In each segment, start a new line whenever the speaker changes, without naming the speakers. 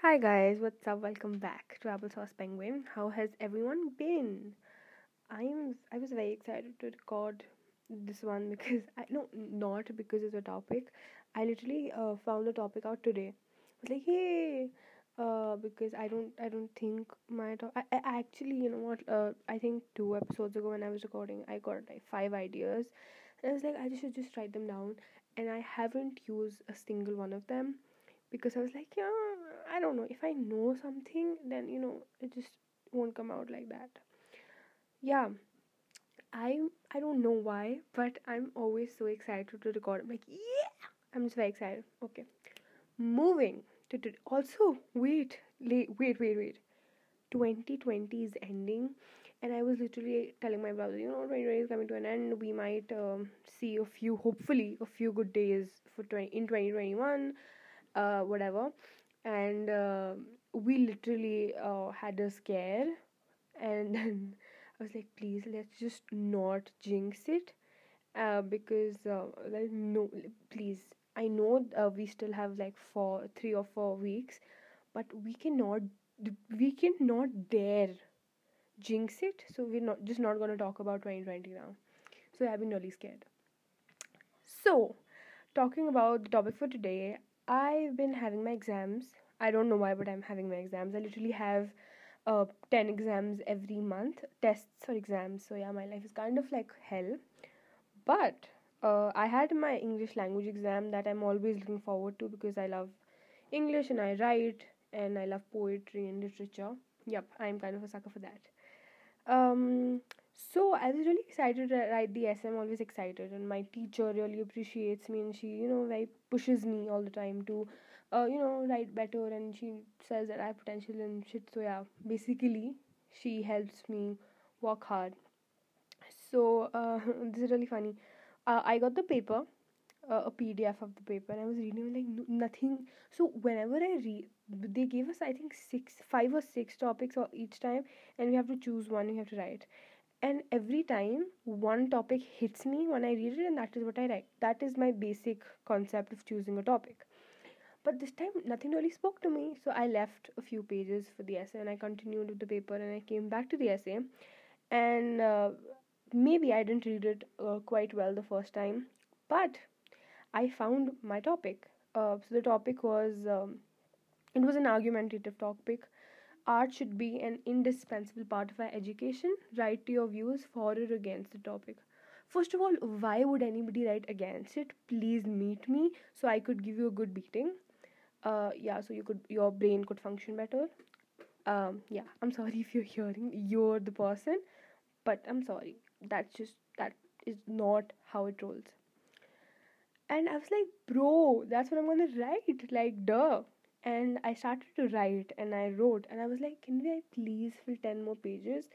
Hi guys, what's up? Welcome back to Applesauce Penguin. How has everyone been? I'm I was very excited to record this one because I no not because it's a topic. I literally uh, found the topic out today. I was like, hey, uh, because I don't I don't think my I, I actually you know what uh, I think two episodes ago when I was recording I got like five ideas and I was like I just should just write them down and I haven't used a single one of them because I was like, yeah, I don't know. If I know something, then you know, it just won't come out like that. Yeah, I I don't know why, but I'm always so excited to record. I'm like, yeah, I'm just very excited. Okay, moving to. Also, wait, wait, wait, wait, wait. 2020 is ending, and I was literally telling my brother, you know, 2020 is coming to an end. We might um, see a few, hopefully, a few good days for 20 in 2021 uh, whatever. And uh, we literally uh, had a scare. And then i was like please let's just not jinx it. Uh, because uh, like no please. I know uh, we still have like four three or four weeks but we cannot we cannot dare jinx it. So we're not just not going to talk about 2020 now. So i've been really scared. So talking about the topic for today I've been having my exams. I don't know why, but I'm having my exams. I literally have uh, 10 exams every month, tests or exams. So, yeah, my life is kind of like hell. But uh, I had my English language exam that I'm always looking forward to because I love English and I write and I love poetry and literature. Yep, I'm kind of a sucker for that. Um, so I was really excited to write the essay. I'm always excited, and my teacher really appreciates me, and she, you know, very pushes me all the time to, uh, you know, write better. And she says that I have potential and shit. So yeah, basically, she helps me work hard. So uh, this is really funny. Uh, I got the paper, uh, a PDF of the paper, and I was reading like no, nothing. So whenever I read, they gave us I think six, five or six topics each time, and we have to choose one. We have to write and every time one topic hits me when i read it and that is what i write. That is my basic concept of choosing a topic. But this time nothing really spoke to me. So i left a few pages for the essay and i continued with the paper and i came back to the essay. And uh, maybe i didn't read it uh, quite well the first time but i found my topic. Uh, so the topic was um, it was an argumentative topic art should be an indispensable part of our education. Write your views for or against the topic. First of all, why would anybody write against it? Please meet me so I could give you a good beating. Uh, yeah, so you could your brain could function better. Um, yeah, I'm sorry if you're hearing you're the person, but I'm sorry. That's just that is not how it rolls. And I was like, bro, that's what I'm gonna write. Like, duh and I started to write and I wrote and I was like, can we please fill 10 more pages?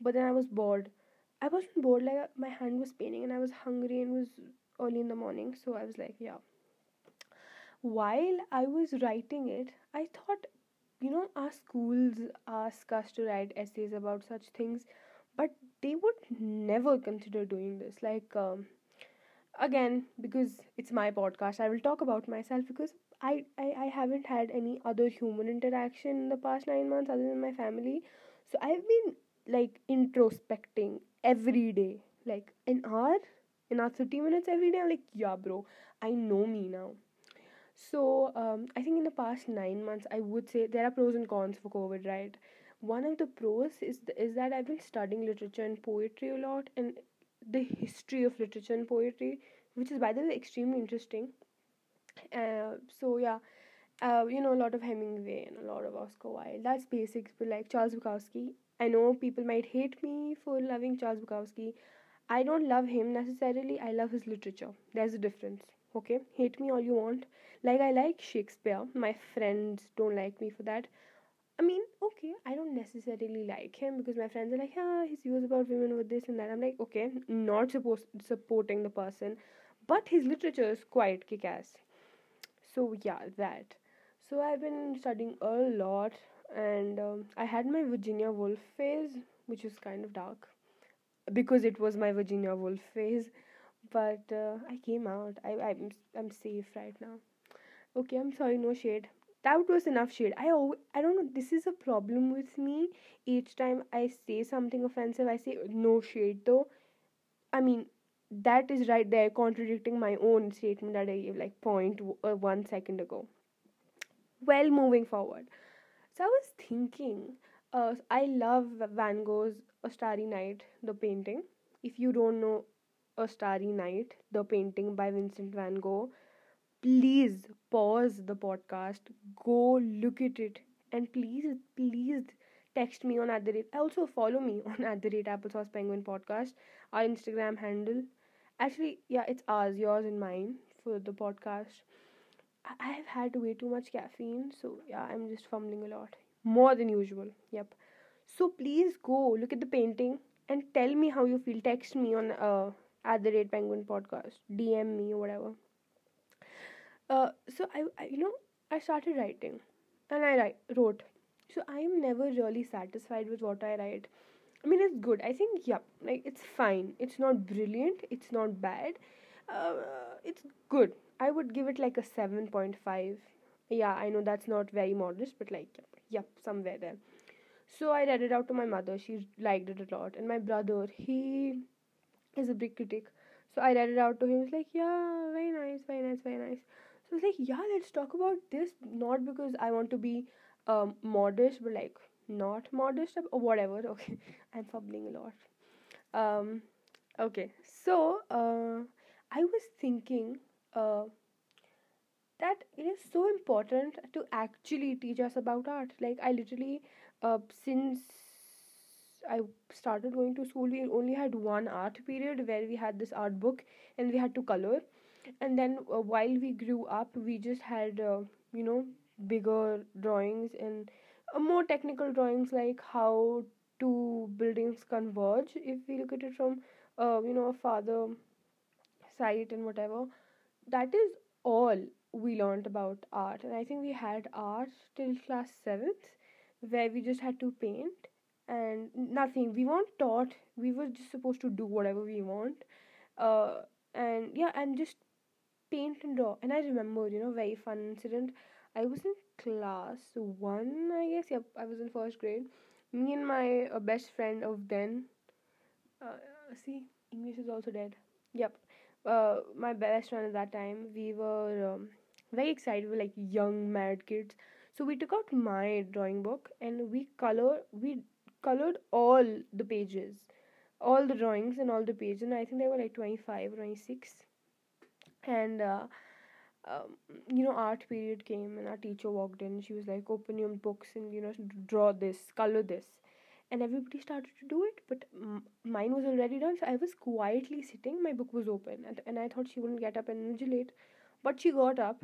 But then I was bored. I wasn't bored, like my hand was paining and I was hungry and it was early in the morning, so I was like, yeah. While I was writing it, I thought, you know, our schools ask us to write essays about such things, but they would never consider doing this. Like, um, again, because it's my podcast, I will talk about myself because I, I, I haven't had any other human interaction in the past nine months other than my family. So I've been like introspecting every day, like an hour, an hour 30 minutes every day. I'm like, yeah, bro, I know me now. So um, I think in the past nine months, I would say there are pros and cons for COVID, right? One of the pros is the, is that I've been studying literature and poetry a lot, and the history of literature and poetry, which is by the way extremely interesting uh, so yeah. Uh, you know a lot of Hemingway and a lot of Oscar Wilde. That's basics but like Charles Bukowski. I know people might hate me for loving Charles Bukowski. I don't love him necessarily. I love his literature. There's a difference okay? Hate me all you want. Like I like Shakespeare. My friends don't like me for that. I mean, okay, I don't necessarily like him because my friends are like, yeah, his views about women with this and that. I'm like, okay, not supposed supporting the person, but his literature is quite kick-ass so yeah that. So i've been studying a lot and um, i had my virginia woolf phase which was kind of dark because it was my virginia woolf phase but uh, i came out. I, I'm, I'm safe right now. Okay i'm sorry no shade. That was enough shade. I always, i don't know this is a problem with me. Each time i say something offensive i say no shade though. I mean that is right there contradicting my own statement that i gave like point uh, one second ago. Well moving forward. So i was thinking uh, i love van gogh's a starry night the painting. If you don't know a starry night the painting by vincent van gogh please pause the podcast go look at it and please please text me on at the rate also follow me on at the rate applesauce penguin podcast. Our instagram handle. Actually yeah it's ours yours and mine for the podcast. I- i've had way too much caffeine so yeah i'm just fumbling a lot. More than usual yep. So please go look at the painting and tell me how you feel. Text me on uh at the rate penguin podcast. Dm me or whatever. Uh, so I, I, you know, I started writing, and I write, wrote. So I am never really satisfied with what I write. I mean, it's good. I think, yeah, like it's fine. It's not brilliant. It's not bad. Uh, it's good. I would give it like a seven point five. Yeah, I know that's not very modest, but like, yep, yep, somewhere there. So I read it out to my mother. She liked it a lot, and my brother, he is a big critic. So I read it out to him. He's like, yeah, very nice, very nice, very nice. So it's like, yeah, let's talk about this. Not because I want to be um, modest, but like not modest or whatever. Okay, I'm fumbling a lot. Um, okay, so uh, I was thinking uh, that it is so important to actually teach us about art. Like I literally, uh, since I started going to school, we only had one art period where we had this art book and we had to color and then uh, while we grew up we just had uh, you know bigger drawings and uh, more technical drawings like how two buildings converge. If we look at it from uh, you know a father site and whatever that is all we learned about art. And i think we had art till class 7th where we just had to paint and nothing. We weren't taught. We were just supposed to do whatever we want. Uh, and yeah and just paint and draw. And I remember, you know, very fun incident. I was in class one, I guess. Yep, I was in first grade. Me and my uh, best friend of then. Uh, see, English is also dead. Yep. Uh, my best friend at that time. We were um, very excited. We were like young mad kids. So we took out my drawing book and we color we colored all the pages, all the drawings and all the pages. And I think they were like 25, 26 and uh, um, you know art period came and our teacher walked in. She was like open your books and you know draw this color this. And everybody started to do it but m- mine was already done so i was quietly sitting. My book was open and, and i thought she wouldn't get up and invigilate but she got up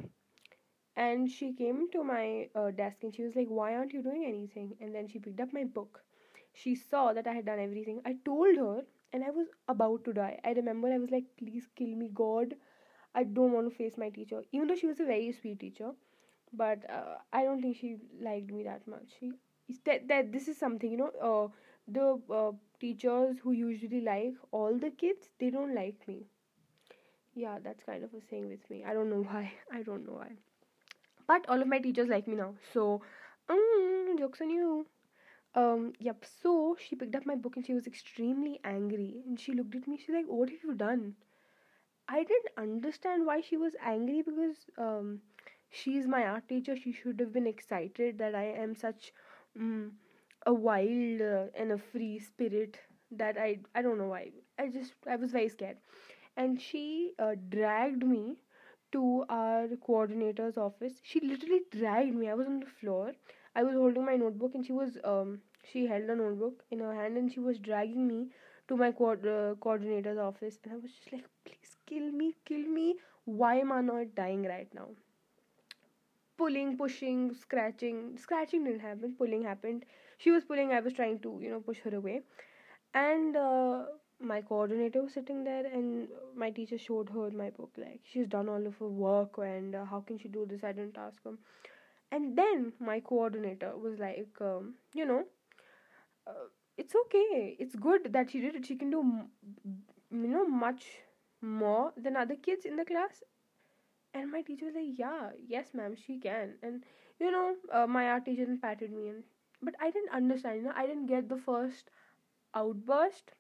and she came to my uh, desk and she was like why aren't you doing anything? And then she picked up my book. She saw that i had done everything. I told her and i was about to die. I remember i was like please kill me god I don't want to face my teacher, even though she was a very sweet teacher. But uh, I don't think she liked me that much. She that that this is something you know. Uh, the uh, teachers who usually like all the kids, they don't like me. Yeah, that's kind of a saying with me. I don't know why. I don't know why. But all of my teachers like me now. So, mm, jokes on you. Um, yep. So she picked up my book and she was extremely angry. And she looked at me. She's like, "What have you done?" I didn't understand why she was angry because um, she's my art teacher. She should have been excited that I am such um, a wild uh, and a free spirit that I I don't know why. I just I was very scared, and she uh, dragged me to our coordinator's office. She literally dragged me. I was on the floor. I was holding my notebook, and she was um she held a notebook in her hand, and she was dragging me to my co- uh, coordinator's office, and I was just like, please kill me, kill me. Why am I not dying right now? Pulling, pushing, scratching. Scratching didn't happen, pulling happened. She was pulling, I was trying to, you know, push her away. And uh, my coordinator was sitting there, and my teacher showed her my book. Like, she's done all of her work, and uh, how can she do this? I didn't ask her. And then my coordinator was like, um, you know, uh, it's okay. It's good that she did it. She can do, you know, much more than other kids in the class. And my teacher was like yeah yes ma'am she can. And you know uh, my art teacher patted me and but i didn't understand you know i didn't get the first outburst.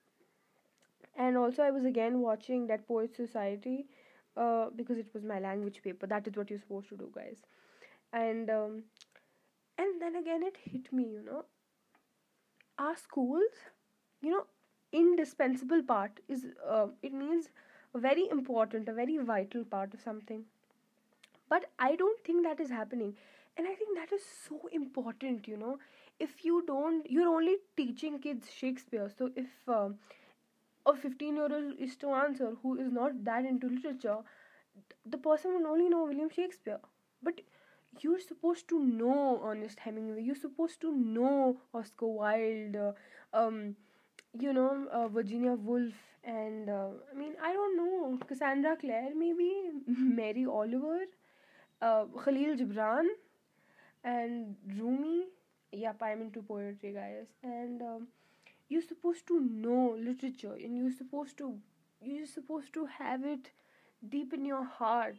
And also i was again watching that poet society uh, because it was my language paper. That is what you're supposed to do guys. And um, and then again it hit me you know. Our schools you know indispensable part is uh, it means a very important a very vital part of something. But i don't think that is happening. And i think that is so important you know. If you don't you're only teaching kids shakespeare. So if uh, a 15 year old is to answer who is not that into literature the person will only know william shakespeare. But you're supposed to know Ernest Hemingway. You're supposed to know Oscar Wilde. Uh, um, you know uh, Virginia Woolf, and uh, I mean I don't know Cassandra Clare, maybe Mary Oliver, uh, Khalil Gibran, and Rumi. Yep, I'm into poetry, guys. And um, you're supposed to know literature, and you're supposed to you're supposed to have it deep in your heart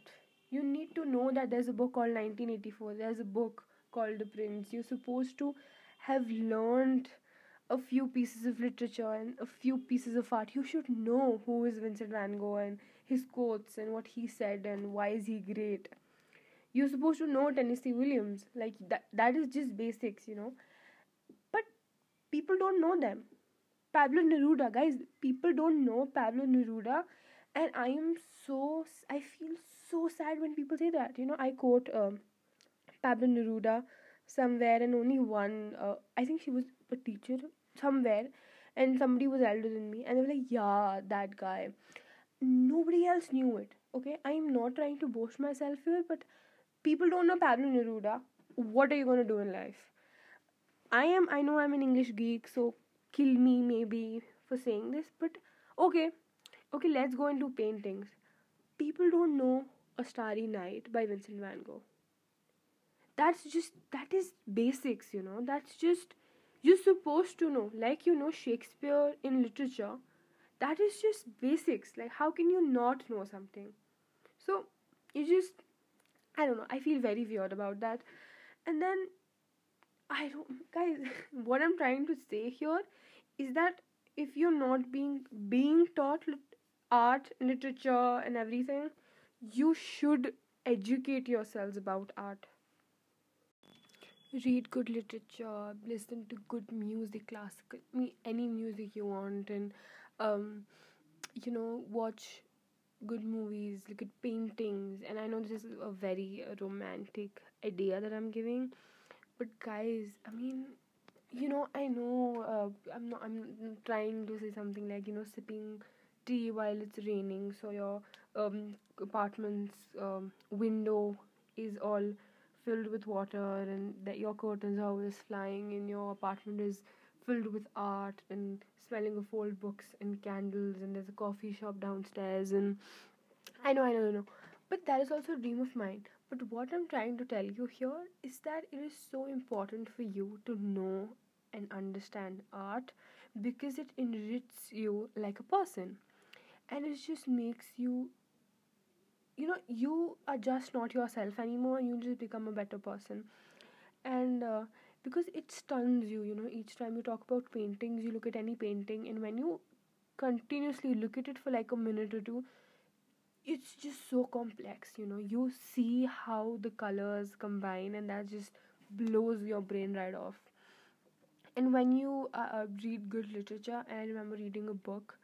you need to know that there's a book called 1984 there's a book called the prince you're supposed to have learned a few pieces of literature and a few pieces of art. You should know who is vincent van gogh and his quotes and what he said and why is he great. You're supposed to know tennessee williams. Like that that is just basics you know. But people don't know them. Pablo neruda guys people don't know pablo neruda. And i am so i feel so sad when people say that. You know, I quote um, Pablo Neruda somewhere, and only one, uh, I think she was a teacher somewhere, and somebody was elder than me, and they were like, yeah, that guy. Nobody else knew it. Okay, I'm not trying to boast myself here, but people don't know Pablo Neruda. What are you gonna do in life? I am. I know I'm an English geek, so kill me maybe for saying this, but okay, okay. Let's go into paintings. People don't know a Starry Night by Vincent van Gogh. That's just, that is basics, you know. That's just, you're supposed to know. Like, you know, Shakespeare in literature, that is just basics. Like, how can you not know something? So, you just, I don't know, I feel very weird about that. And then, I don't, guys, what I'm trying to say here is that if you're not being being taught art literature and everything you should educate yourselves about art read good literature listen to good music classical any music you want and um you know watch good movies look at paintings. And i know this is a very romantic idea that i'm giving but guys i mean you know i know uh, i'm not i'm trying to say something like you know sipping tea while it's raining so your um, apartment's um, window is all filled with water and that your curtains are always flying and your apartment is filled with art and smelling of old books and candles and there's a coffee shop downstairs and I know I know I know. But that is also a dream of mine. But what I'm trying to tell you here is that it is so important for you to know and understand art because it enriches you like a person. And it just makes you you know you are just not yourself anymore. You just become a better person. And uh, because it stuns you you know each time you talk about paintings you look at any painting and when you continuously look at it for like a minute or two it's just so complex you know. You see how the colors combine and that just blows your brain right off. And when you uh, uh read good literature and i remember reading a book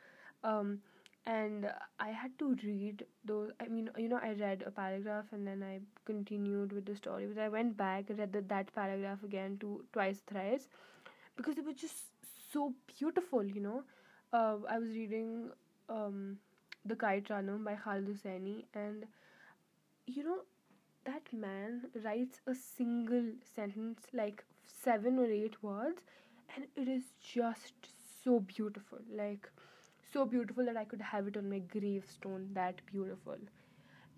um, and I had to read those. I mean, you know, I read a paragraph and then I continued with the story. But I went back and read the, that paragraph again to twice, thrice, because it was just so beautiful. You know, uh, I was reading um, the Kite Runner by Khaled Hosseini, and you know, that man writes a single sentence like seven or eight words, and it is just so beautiful. Like so beautiful that I could have it on my gravestone. That beautiful.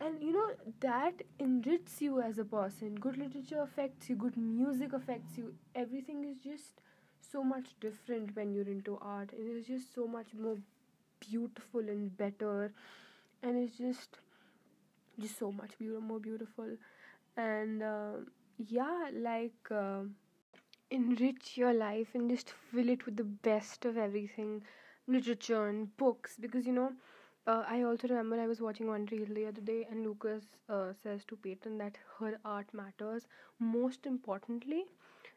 And you know, that enriches you as a person. Good literature affects you, good music affects you. Everything is just so much different when you're into art. It is just so much more beautiful and better. And it's just, just so much beautiful, more beautiful, and uh, yeah, like uh, enrich your life and just fill it with the best of everything, literature and books. Because you know, uh, I also remember I was watching one reel the other day, and Lucas uh, says to Peyton that her art matters most importantly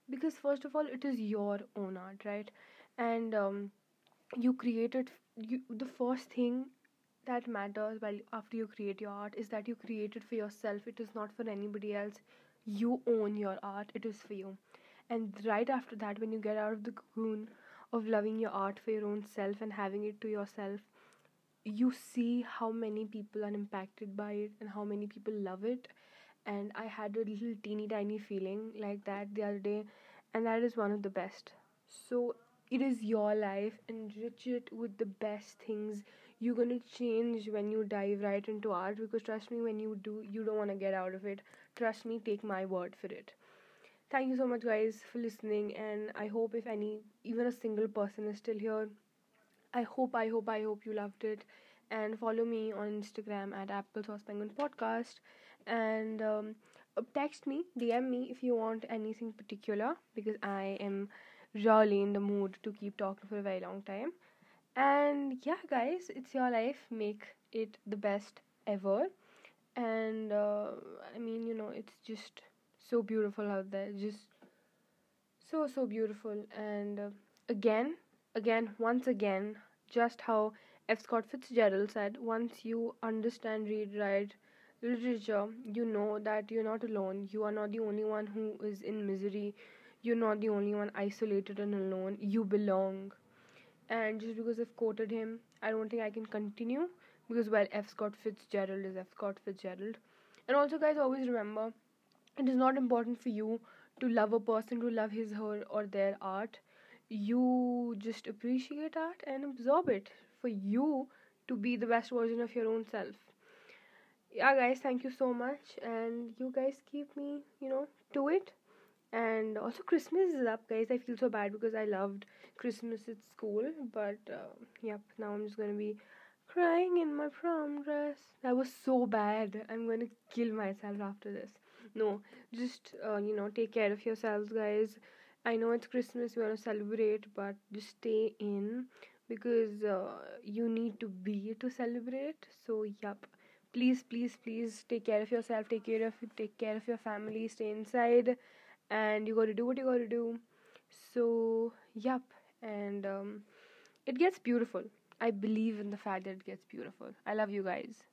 because first of all, it is your own art, right? And um, you created you the first thing that matters while after you create your art is that you create it for yourself it is not for anybody else you own your art it is for you and right after that when you get out of the cocoon of loving your art for your own self and having it to yourself you see how many people are impacted by it and how many people love it. And i had a little teeny tiny feeling like that the other day and that is one of the best. So it is your life enrich it with the best things. You're going to change when you dive right into art because trust me when you do you don't want to get out of it. Trust me take my word for it thank you so much guys for listening and i hope if any even a single person is still here. I hope i hope i hope you loved it. And follow me on instagram at applesauce penguin podcast and um, uh, text me dm me if you want anything particular because i am really in the mood to keep talking for a very long time. And yeah guys it's your life. Make it the best ever. And uh, i mean you know it's just so beautiful out there just so so beautiful. And uh, again again once again just how f. Scott fitzgerald said once you understand read write literature you know that you're not alone. You are not the only one who is in misery. You're not the only one isolated and alone. You belong. And just because i've quoted him i don't think i can continue because well f. Scott fitzgerald is f. Scott fitzgerald. And also guys always remember it is not important for you to love a person to love his her or their art. You just appreciate art and absorb it for you to be the best version of your own self. Yeah guys thank you so much. And you guys keep me you know to it. And also christmas is up guys. I feel so bad because i loved christmas at school. But uh, yep now i'm just gonna be crying in my prom dress. That was so bad. I'm gonna kill myself after this no just uh, you know take care of yourselves guys. I know it's christmas you want to celebrate but just stay in because uh, you need to be to celebrate. So yep please please please take care of yourself take care of take care of your family stay inside and you got to do what you got to do. So yep and um, it gets beautiful. I believe in the fact that it gets beautiful. I love you guys